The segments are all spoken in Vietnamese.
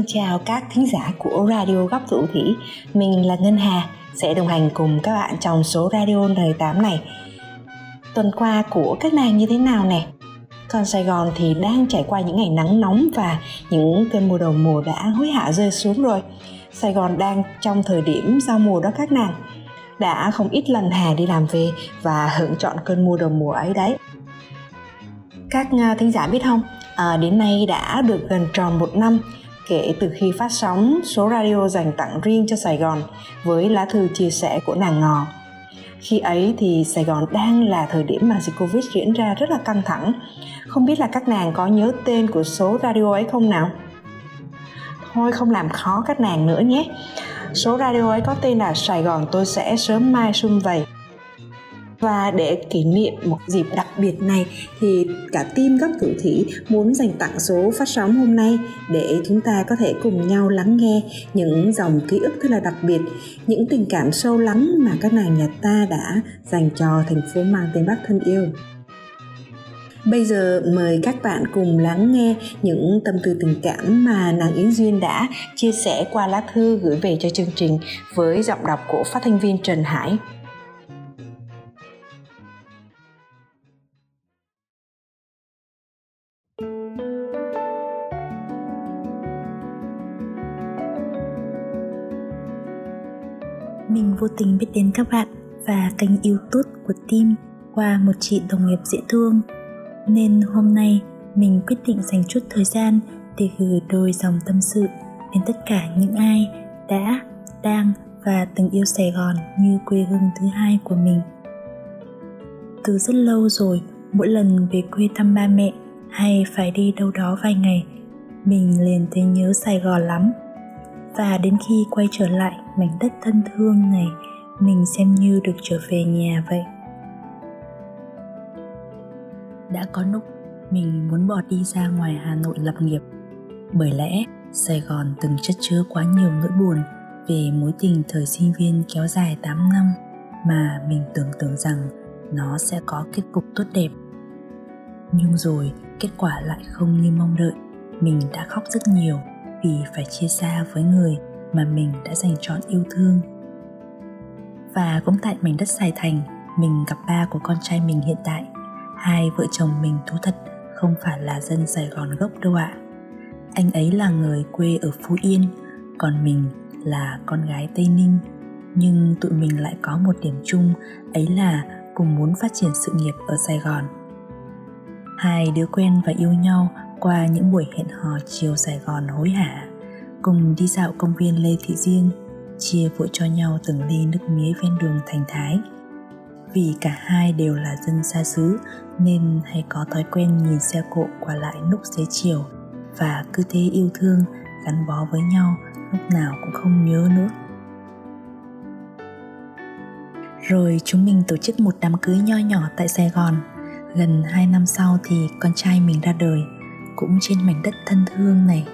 Xin chào các thính giả của Radio Góc Thủ Thủy. Mình là Ngân Hà Sẽ đồng hành cùng các bạn trong số Radio đời 8 này. Tuần qua của các nàng như thế nào nè? Còn Sài Gòn thì đang trải qua những ngày nắng nóng và những cơn mưa đầu mùa đã hối hả rơi xuống rồi. Sài Gòn đang trong thời điểm giao mùa đó các nàng. Đã không ít lần Hà đi làm về và hưởng chọn cơn mưa đầu mùa ấy đấy. Các à, thính giả biết không, à, đến nay đã được gần tròn một năm kể từ khi phát sóng, số radio dành tặng riêng cho Sài Gòn với lá thư chia sẻ của nàng ngò. Khi ấy thì Sài Gòn đang là thời điểm mà dịch Covid diễn ra rất là căng thẳng. Không biết là các nàng có nhớ tên của số radio ấy không nào? Thôi không làm khó các nàng nữa nhé. Số radio ấy có tên là Sài Gòn tôi sẽ sớm mai sum vầy và để kỷ niệm một dịp đặc biệt này, thì cả team góc thủ thủy muốn dành tặng số phát sóng hôm nay để chúng ta có thể cùng nhau lắng nghe những dòng ký ức rất là đặc biệt, những tình cảm sâu lắng mà các nàng nhà ta đã dành cho thành phố mang tên Bắc thân yêu Bây giờ mời các bạn cùng lắng nghe những tâm tư tình cảm mà nàng Yến Duyên đã chia sẻ qua lá thư gửi về cho chương trình với giọng đọc của phát thanh viên Trần Hải. Vô tình biết đến các bạn và kênh youtube của team qua một chị đồng nghiệp dễ thương Nên hôm nay mình quyết định dành chút thời gian để gửi đôi dòng tâm sự đến tất cả những ai đã, đang và từng yêu Sài Gòn như quê hương thứ hai của mình. Từ rất lâu rồi, mỗi lần về quê thăm ba mẹ hay phải đi đâu đó vài ngày, mình liền thấy nhớ Sài Gòn lắm và đến khi quay trở lại mảnh đất thân thương này, mình xem như được trở về nhà vậy. Đã có lúc mình muốn bỏ đi ra ngoài hà nội lập nghiệp, bởi lẽ sài gòn từng chất chứa quá nhiều nỗi buồn về mối tình thời sinh viên kéo dài 8 năm mà mình tưởng tượng rằng nó sẽ có kết cục tốt đẹp. Nhưng rồi kết quả lại không như mong đợi, mình đã khóc rất nhiều vì phải chia xa với người mà mình đã dành trọn yêu thương. Và cũng tại mảnh đất Sài Thành, mình gặp ba của con trai mình hiện tại. Hai vợ chồng mình thú thật, không phải là dân Sài Gòn gốc đâu ạ. Anh ấy là người quê ở Phú Yên, còn mình là con gái Tây Ninh. Nhưng tụi mình lại có một điểm chung, ấy là cùng muốn phát triển sự nghiệp ở Sài Gòn. Hai đứa quen và yêu nhau qua những buổi hẹn hò chiều Sài Gòn hối hả, cùng đi dạo công viên Lê Thị Diên, chia vội cho nhau từng ly nước mía ven đường Thành Thái. Vì cả hai đều là dân xa xứ nên hay có thói quen nhìn xe cộ qua lại lúc xế chiều và cứ thế yêu thương gắn bó với nhau lúc nào cũng không nhớ nữa. Rồi chúng mình tổ chức một đám cưới nho nhỏ tại Sài Gòn Gần 2 năm sau thì con trai mình ra đời cũng trên mảnh đất thân thương này.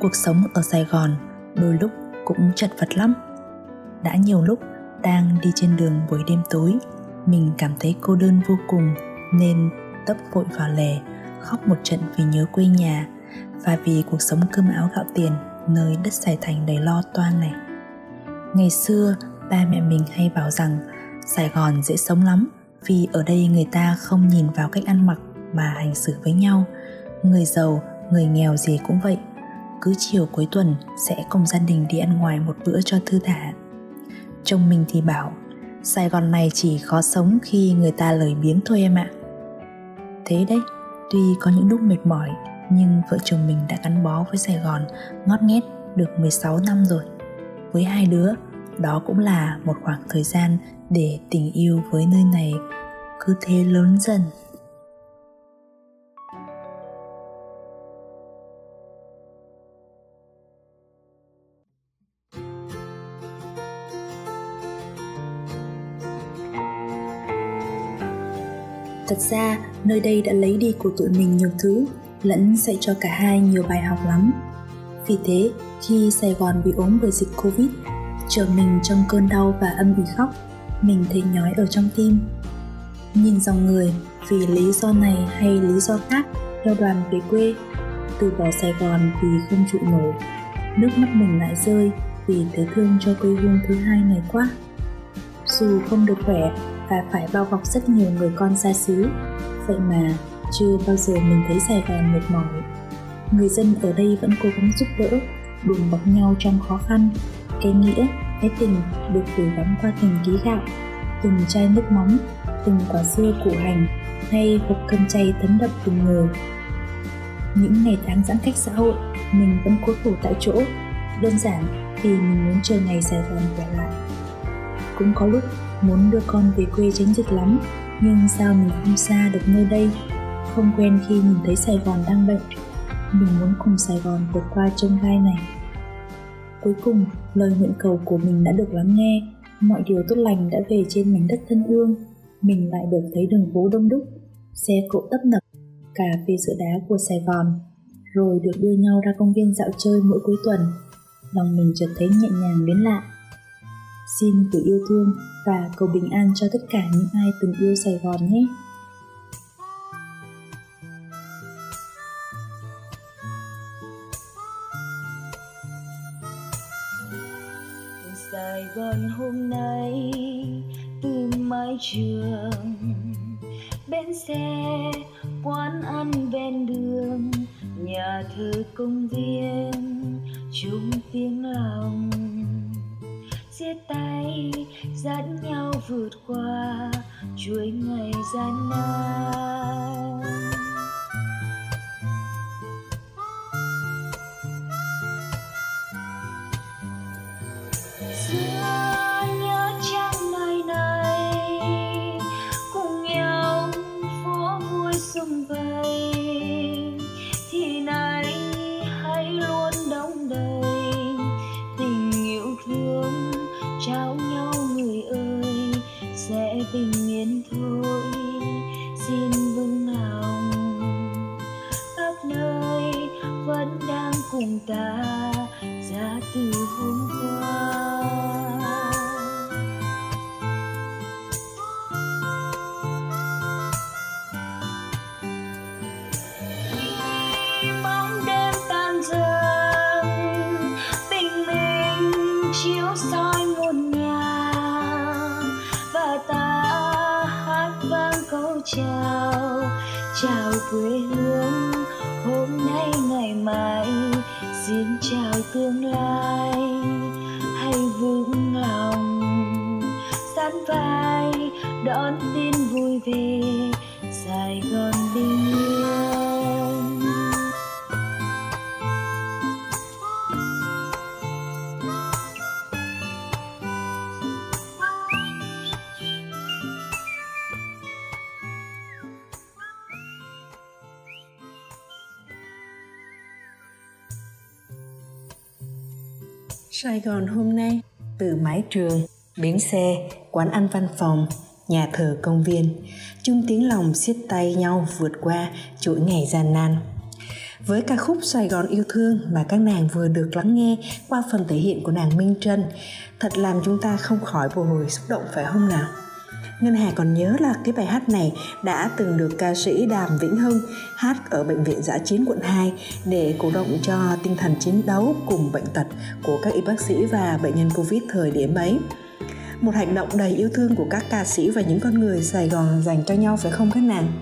Cuộc sống ở Sài Gòn đôi lúc cũng chật vật lắm. Đã nhiều lúc đang đi trên đường buổi đêm tối, Mình cảm thấy cô đơn vô cùng Nên tấp vội vào lề, Khóc một trận vì nhớ quê nhà Và vì cuộc sống cơm áo gạo tiền Nơi đất Sài Thành đầy lo toan này. Ngày xưa, ba mẹ mình hay bảo rằng Sài Gòn dễ sống lắm vì ở đây người ta không nhìn vào cách ăn mặc mà hành xử với nhau người giàu, người nghèo gì cũng vậy. Cứ chiều cuối tuần sẽ cùng gia đình đi ăn ngoài một bữa cho thư thả. Chồng mình thì bảo, sài gòn này chỉ khó sống khi người ta lời biếng thôi em ạ. Thế đấy, tuy có những lúc mệt mỏi, nhưng vợ chồng mình đã gắn bó với sài gòn ngót nghét được 16 năm rồi. Với hai đứa, đó cũng là một khoảng thời gian để tình yêu với nơi này cứ thế lớn dần. Thật ra, nơi đây đã lấy đi của tụi mình nhiều thứ, lẫn dạy cho cả hai nhiều bài học lắm. Vì thế, khi Sài Gòn bị ốm bởi dịch Covid, chờ mình trong cơn đau và âm ỉ khóc, mình thấy nhói ở trong tim. Nhìn dòng người vì lý do này hay lý do khác theo đoàn về quê, từ bỏ Sài Gòn vì không trụ nổi, nước mắt mình lại rơi vì thấy thương cho quê hương thứ hai này quá. Dù không được khỏe và phải bao bọc rất nhiều người con xa xứ, vậy mà chưa bao giờ mình thấy Sài Gòn mệt mỏi. Người dân ở đây vẫn cố gắng giúp đỡ, đùm bọc nhau trong khó khăn, cái nghĩa cái tình được gửi gắm qua từng ký gạo từng chai nước mắm từng quả dưa củ hành hay hộp cơm chay thấm đậm từng người những ngày tháng giãn cách xã hội mình vẫn cố thủ tại chỗ. Đơn giản vì mình muốn chờ ngày sài gòn trở lại cũng có lúc muốn đưa con về quê tránh dịch lắm nhưng sao mình không xa được nơi đây không quen khi nhìn thấy sài gòn đang bệnh mình muốn cùng sài gòn vượt qua trông gai này Cuối cùng, lời nguyện cầu của mình đã được lắng nghe, mọi điều tốt lành đã về trên mảnh đất thân thương. Mình lại được thấy đường phố đông đúc, xe cộ tấp nập, cà phê sữa đá của Sài Gòn, rồi được đưa nhau ra công viên dạo chơi mỗi cuối tuần. Lòng mình chợt thấy nhẹ nhàng đến lạ. Xin gửi yêu thương và cầu bình an cho tất cả những ai từng yêu Sài Gòn nhé. Sài Gòn hôm nay, từ mái trường, bến xe, quán ăn ven đường, nhà thờ công viên, chung tiếng lòng chia tay dắt nhau vượt qua chuỗi ngày gian nan. Sẽ bình yên thôi. Xin vững lòng khắp nơi vẫn đang cùng ta. Tương lai. Sài Gòn hôm nay từ mái trường, bến xe, quán ăn văn phòng, nhà thờ công viên chung tiếng lòng siết tay nhau vượt qua chuỗi ngày gian nan với ca khúc Sài Gòn yêu thương mà các nàng vừa được lắng nghe qua phần thể hiện của nàng Minh Trân thật làm chúng ta không khỏi bồi hồi xúc động phải không nào? Ngân Hà còn nhớ là cái bài hát này đã từng được ca sĩ Đàm Vĩnh Hưng hát ở Bệnh viện Giã Chiến quận 2 để cổ động cho tinh thần chiến đấu cùng bệnh tật của các y bác sĩ và bệnh nhân Covid thời điểm ấy. Một hành động đầy yêu thương của các ca sĩ và những con người Sài Gòn dành cho nhau phải không các nàng?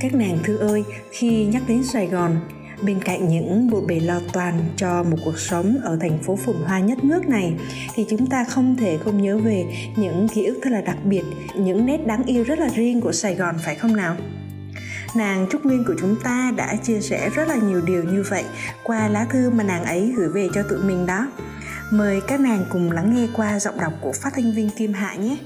Các nàng thư ơi, khi nhắc đến Sài Gòn, bên cạnh những bộn bề lo toan cho một cuộc sống ở thành phố phồn hoa nhất nước này, thì chúng ta không thể không nhớ về những ký ức thật là đặc biệt, những nét đáng yêu rất là riêng của sài gòn, phải không nào? Nàng trúc nguyên của chúng ta đã chia sẻ rất là nhiều điều như vậy qua lá thư mà nàng ấy gửi về cho tụi mình đó. Mời các nàng cùng lắng nghe qua giọng đọc của phát thanh viên kim hạ nhé.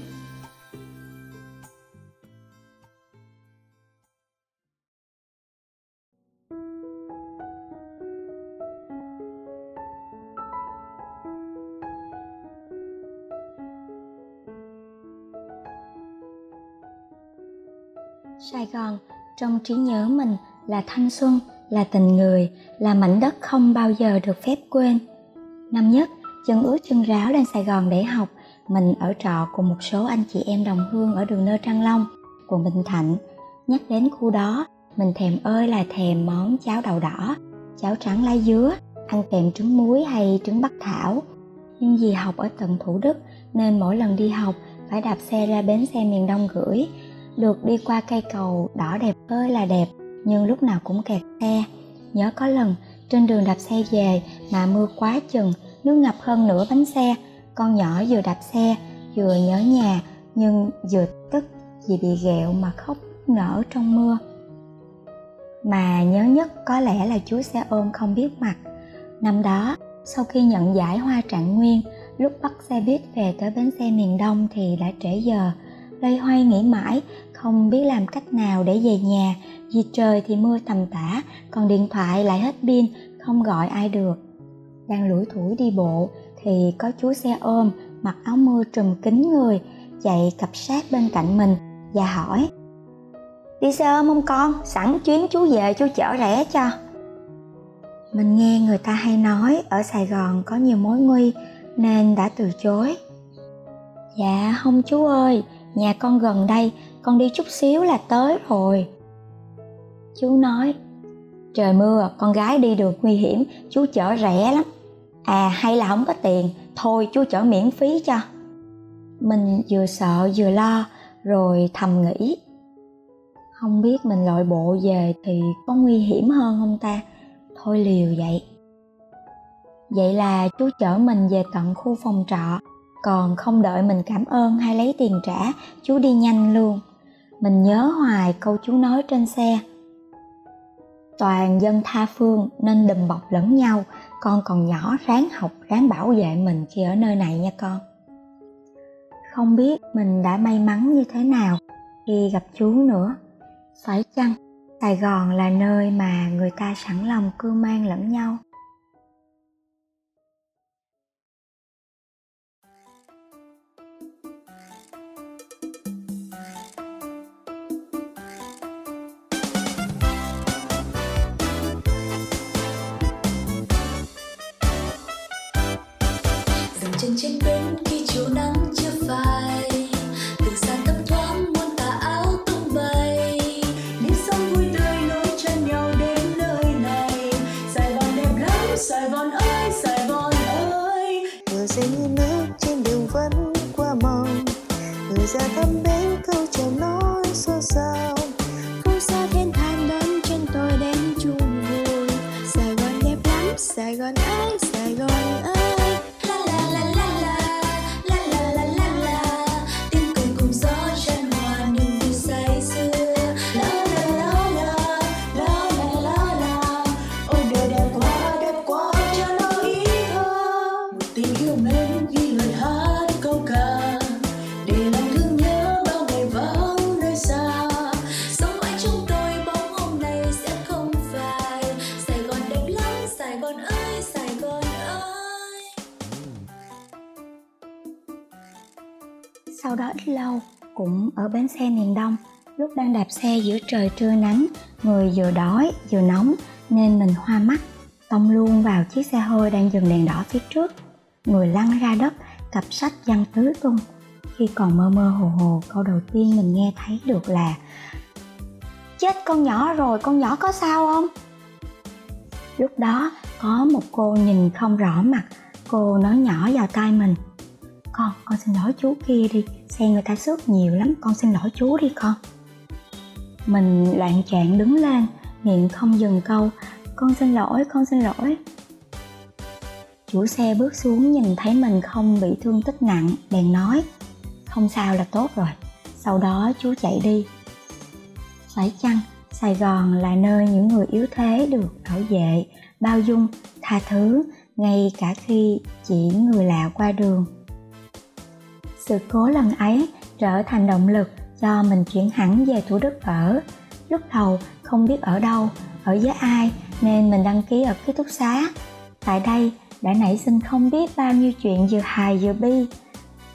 Sài Gòn trong trí nhớ mình là thanh xuân, là tình người, là mảnh đất không bao giờ được phép quên. Năm nhất, chân ướt chân ráo lên Sài Gòn để học, mình ở trọ cùng một số anh chị em đồng hương ở đường Nơ Trăng Long, quận Bình Thạnh. Nhắc đến khu đó, mình thèm ơi là thèm món cháo đậu đỏ, cháo trắng lá dứa, ăn kèm trứng muối hay trứng bắc thảo. Nhưng vì học ở tận Thủ Đức nên mỗi lần đi học phải đạp xe ra bến xe miền Đông gửi, được đi qua cây cầu đỏ đẹp ơi là đẹp, nhưng lúc nào cũng kẹt xe. Nhớ có lần, trên đường đạp xe về mà mưa quá chừng, nước ngập hơn nửa bánh xe. Con nhỏ vừa đạp xe, vừa nhớ nhà, nhưng vừa tức vì bị ghẹo mà khóc nở trong mưa. Mà nhớ nhất có lẽ là chú xe ôm không biết mặt. Năm đó, sau khi nhận giải hoa trạng nguyên, lúc bắt xe buýt về tới bến xe miền đông thì đã trễ giờ. Loay hoay nghĩ mãi không biết làm cách nào để về nhà. Vì trời thì mưa tầm tã, còn điện thoại lại hết pin, không gọi ai được. Đang lủi thủi đi bộ, thì có chú xe ôm, mặc áo mưa trùm kín người, chạy cặp sát bên cạnh mình và hỏi, đi xe ôm không con? Sẵn chuyến chú về chú chở rẻ cho. Mình nghe người ta hay nói, ở sài gòn có nhiều mối nguy nên đã từ chối. Dạ không chú ơi nhà con gần đây, con đi chút xíu là tới rồi. Chú nói, trời mưa, con gái đi được nguy hiểm, chú chở rẻ lắm. À hay là không có tiền, thôi chú chở miễn phí cho. Mình vừa sợ vừa lo, rồi thầm nghĩ, không biết mình lội bộ về thì có nguy hiểm hơn không ta? Thôi liều vậy. Vậy là chú chở mình về tận khu phòng trọ còn không đợi mình cảm ơn hay lấy tiền trả, chú đi nhanh luôn. Mình nhớ hoài câu chú nói trên xe. Toàn dân tha phương nên đùm bọc lẫn nhau, con còn nhỏ ráng học, ráng bảo vệ mình khi ở nơi này nha con. Không biết mình đã may mắn như thế nào khi gặp chú nữa. Phải chăng sài gòn là nơi mà người ta sẵn lòng cưu mang lẫn nhau? Chân trên bên khi chiều nắng chưa phai. Từ xa thấp thoáng muôn tà áo tung bay. Những sông vui tươi nối chân nhau đến nơi này. Sài gòn đẹp lắm, sài gòn ơi, sài gòn ơi. Mưa rơi như nước trên đường vẫn qua mong người ra thăm bến xe miền đông, lúc đang đạp xe giữa trời trưa nắng, người vừa đói vừa nóng, nên mình hoa mắt, tông luôn vào chiếc xe hơi đang dừng đèn đỏ phía trước. Người lăn ra đất, cặp sách văng tứ tung. Khi còn mơ mơ hồ hồ, câu đầu tiên mình nghe thấy được là, chết con nhỏ rồi, con nhỏ có sao không? Lúc đó, có một cô nhìn không rõ mặt. Cô nói nhỏ vào tai mình con? Con xin lỗi chú kia đi. Xe người ta xước nhiều lắm, con xin lỗi chú đi con. Mình loạn trạng đứng lên, miệng không dừng câu. Con xin lỗi, con xin lỗi. Chủ xe bước xuống nhìn thấy mình không bị thương tích nặng, bèn nói, không sao là tốt rồi. Sau đó chú chạy đi. Phải chăng sài gòn là nơi những người yếu thế được bảo vệ, bao dung, tha thứ, ngay cả khi chỉ người lạ qua đường? Sự cố lần ấy trở thành động lực cho mình chuyển hẳn về thủ đức ở. Lúc đầu không biết ở đâu, ở với ai nên mình đăng ký ở ký túc xá. Tại đây đã nảy sinh không biết bao nhiêu chuyện vừa hài vừa bi.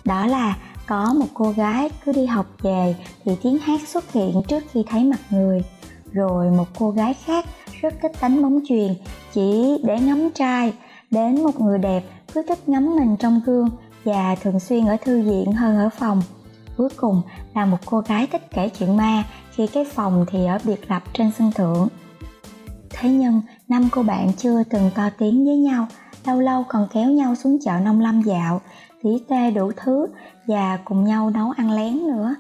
Đó là có một cô gái cứ đi học về thì tiếng hát xuất hiện trước khi thấy mặt người. Rồi một cô gái khác rất thích đánh bóng chuyền, chỉ để ngắm trai, đến một người đẹp cứ thích ngắm mình trong gương và thường xuyên ở thư viện hơn ở phòng. Cuối cùng là một cô gái thích kể chuyện ma, khi cái phòng thì ở biệt lập trên sân thượng. Thế nhưng, năm cô bạn chưa từng to tiếng với nhau, lâu lâu còn kéo nhau xuống chợ nông lâm dạo, tỉ tê đủ thứ và cùng nhau nấu ăn lén nữa.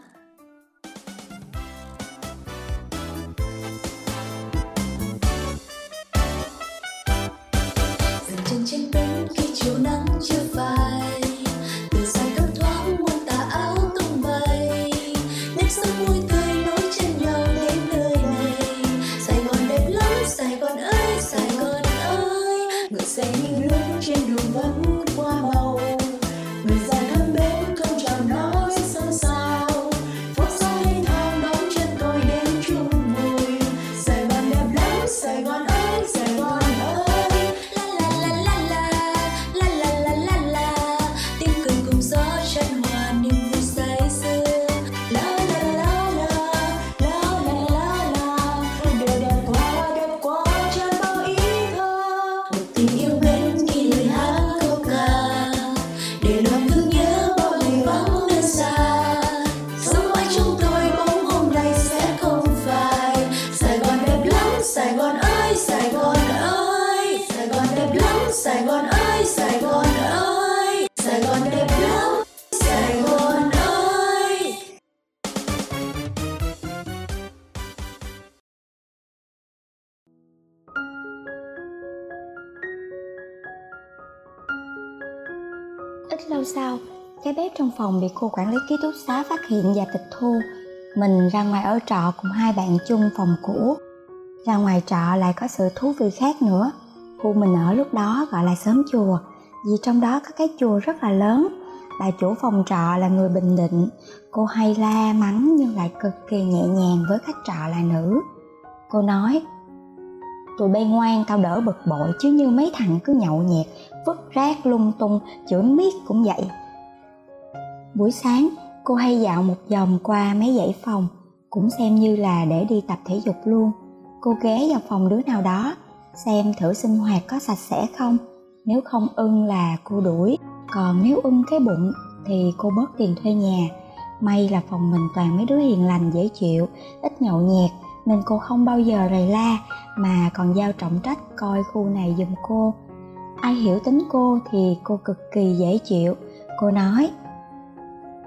Ít lâu sau cái bếp trong phòng bị cô quản lý ký túc xá phát hiện và tịch thu. Mình ra ngoài ở trọ cùng hai bạn chung phòng cũ. Ra ngoài trọ lại có sự thú vị khác nữa. Khu mình ở lúc đó gọi là xóm chùa, vì trong đó có cái chùa rất là lớn. Bà chủ phòng trọ là người bình định. Cô hay la mắng nhưng lại cực kỳ nhẹ nhàng với khách trọ là nữ. Cô nói, tụi bay ngoan tao đỡ bực bội chứ như mấy thằng cứ nhậu nhẹt vứt rác lung tung, chửi miết cũng vậy. Buổi sáng, cô hay dạo một vòng qua mấy dãy phòng, cũng xem như là để đi tập thể dục luôn. Cô ghé vào phòng đứa nào đó, xem thử sinh hoạt có sạch sẽ không. Nếu không ưng là cô đuổi. Còn nếu ưng cái bụng, thì cô bớt tiền thuê nhà. May là phòng mình toàn mấy đứa hiền lành, dễ chịu, ít nhậu nhẹt, nên cô không bao giờ rầy la, mà còn giao trọng trách coi khu này giùm cô ai hiểu tính cô thì cô cực kỳ dễ chịu. Cô nói,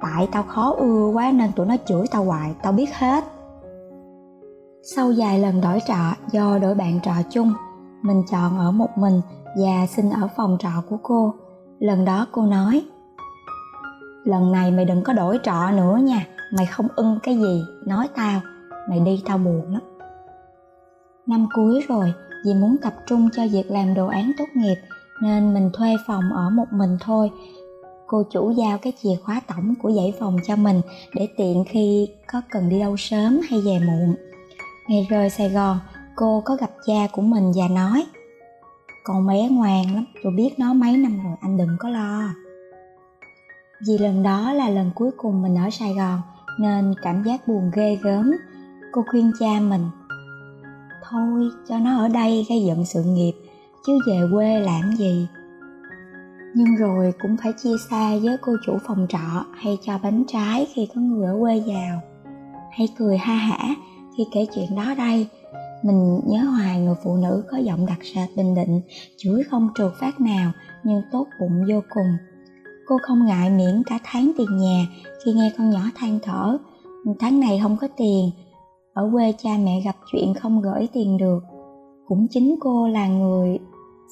tại tao khó ưa quá nên tụi nó chửi tao hoài, tao biết hết. Sau vài lần đổi trọ do đổi bạn trọ chung, mình chọn ở một mình và xin ở phòng trọ của cô. Lần đó cô nói, lần này mày đừng có đổi trọ nữa nha, mày không ưng cái gì, nói tao, mày đi tao buồn lắm. Năm cuối rồi, vì muốn tập trung cho việc làm đồ án tốt nghiệp nên mình thuê phòng ở một mình thôi. Cô chủ giao cái chìa khóa tổng của dãy phòng cho mình để tiện khi có cần đi đâu sớm hay về muộn. Ngày rời sài gòn, cô có gặp cha của mình và nói, con bé ngoan lắm, tôi biết nó mấy năm rồi, anh đừng có lo. Vì lần đó là lần cuối cùng mình ở sài gòn, nên cảm giác buồn ghê gớm. Cô khuyên cha mình, thôi, cho nó ở đây gây dựng sự nghiệp chứ về quê làm gì. Nhưng rồi cũng phải chia xa với cô chủ phòng trọ hay cho bánh trái khi có người ở quê vào, hay cười ha hả khi kể chuyện đó đây. Mình nhớ hoài người phụ nữ có giọng đặc sệt bình định, chửi không trượt phát nào, nhưng tốt bụng vô cùng. Cô không ngại miễn cả tháng tiền nhà khi nghe con nhỏ than thở, tháng này không có tiền, ở quê cha mẹ gặp chuyện không gửi tiền được. Cũng chính cô là người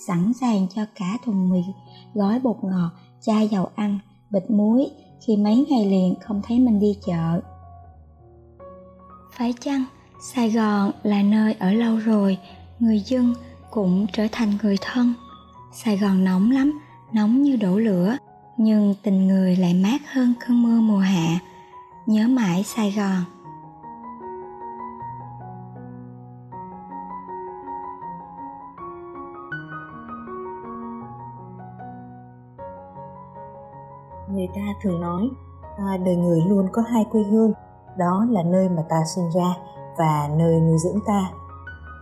sẵn sàng cho cả thùng mì, gói bột ngọt, chai dầu ăn, bịch muối khi mấy ngày liền không thấy mình đi chợ. Phải chăng sài gòn là nơi ở lâu rồi, người dân cũng trở thành người thân? Sài gòn nóng lắm, nóng như đổ lửa, nhưng tình người lại mát hơn cơn mưa mùa hạ. Nhớ mãi sài gòn. Ta thường nói à, đời người luôn có hai quê hương đó là nơi mà ta sinh ra và nơi nuôi dưỡng ta.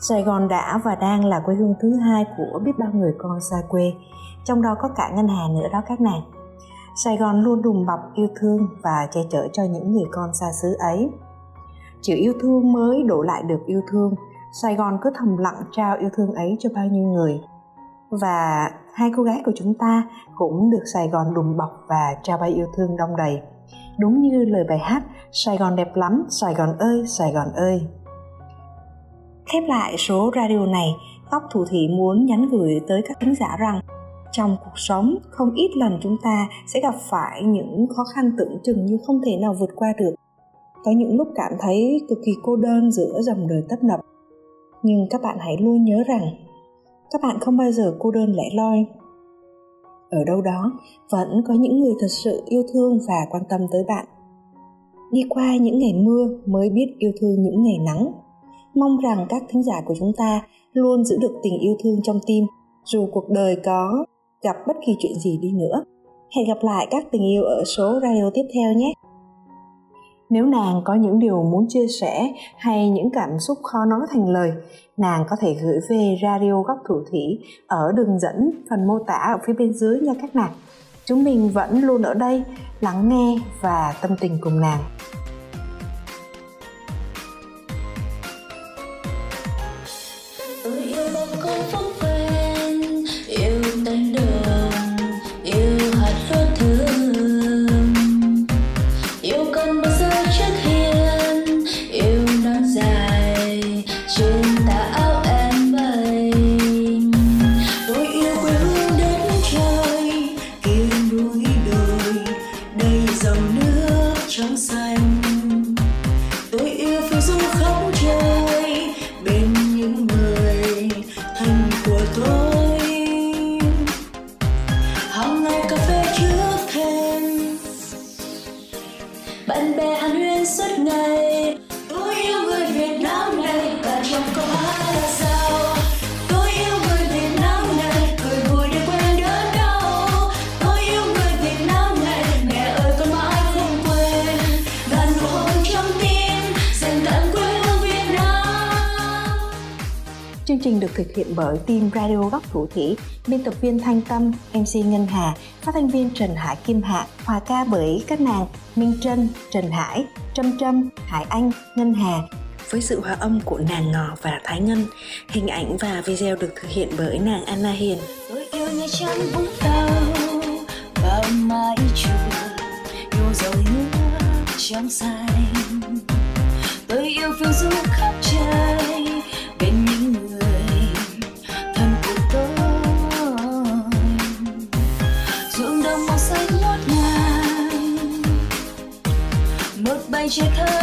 Sài gòn đã và đang là quê hương thứ hai của biết bao người con xa quê trong đó có cả ngân hà nữa đó các nàng. Sài gòn luôn đùm bọc yêu thương và che chở cho những người con xa xứ ấy. Chữ yêu thương mới đổ lại được yêu thương sài gòn cứ thầm lặng trao yêu thương ấy cho bao nhiêu người. Và hai cô gái của chúng ta cũng được Sài Gòn đùm bọc và trao bay yêu thương đông đầy. Đúng như lời bài hát Sài Gòn đẹp lắm, Sài Gòn ơi, Sài Gòn ơi. Khép lại số radio này, Góc Thủ Thị muốn nhắn gửi tới các khán giả rằng trong cuộc sống không ít lần chúng ta sẽ gặp phải những khó khăn tưởng chừng như không thể nào vượt qua được. Có những lúc cảm thấy cực kỳ cô đơn giữa dòng đời tấp nập. Nhưng các bạn hãy luôn nhớ rằng các bạn không bao giờ cô đơn lẻ loi. Ở đâu đó, vẫn có những người thật sự yêu thương và quan tâm tới bạn. Đi qua những ngày mưa mới biết yêu thương những ngày nắng. Mong rằng các thính giả của chúng ta luôn giữ được tình yêu thương trong tim, dù cuộc đời có gặp bất kỳ chuyện gì đi nữa. Hẹn gặp lại các tình yêu ở số radio tiếp theo nhé nếu nàng có những điều muốn chia sẻ hay những cảm xúc khó nói thành lời, nàng có thể gửi về Radio Góc Thủ Thủy ở đường dẫn phần mô tả ở phía bên dưới nha các nàng. Chúng mình vẫn luôn ở đây lắng nghe và tâm tình cùng nàng. Chương trình được thực hiện bởi team Radio Góc Thủ Thủy, biên tập viên Thanh Tâm, MC Ngân Hà, phát thanh viên Trần Hải Kim Hạ, hòa ca bởi các nàng Minh Trân, Trần Hải, Trâm Trâm, Hải Anh, Ngân Hà, với sự hòa âm của nàng Ngọ và Thái Ngân. Hình ảnh và video được thực hiện bởi nàng Anna Hiền. Tôi yêu Nha Trang Vũng Tàu và mái chùa yêu dòng nước trong xanh. Tôi yêu phiêu du khắp trời Chia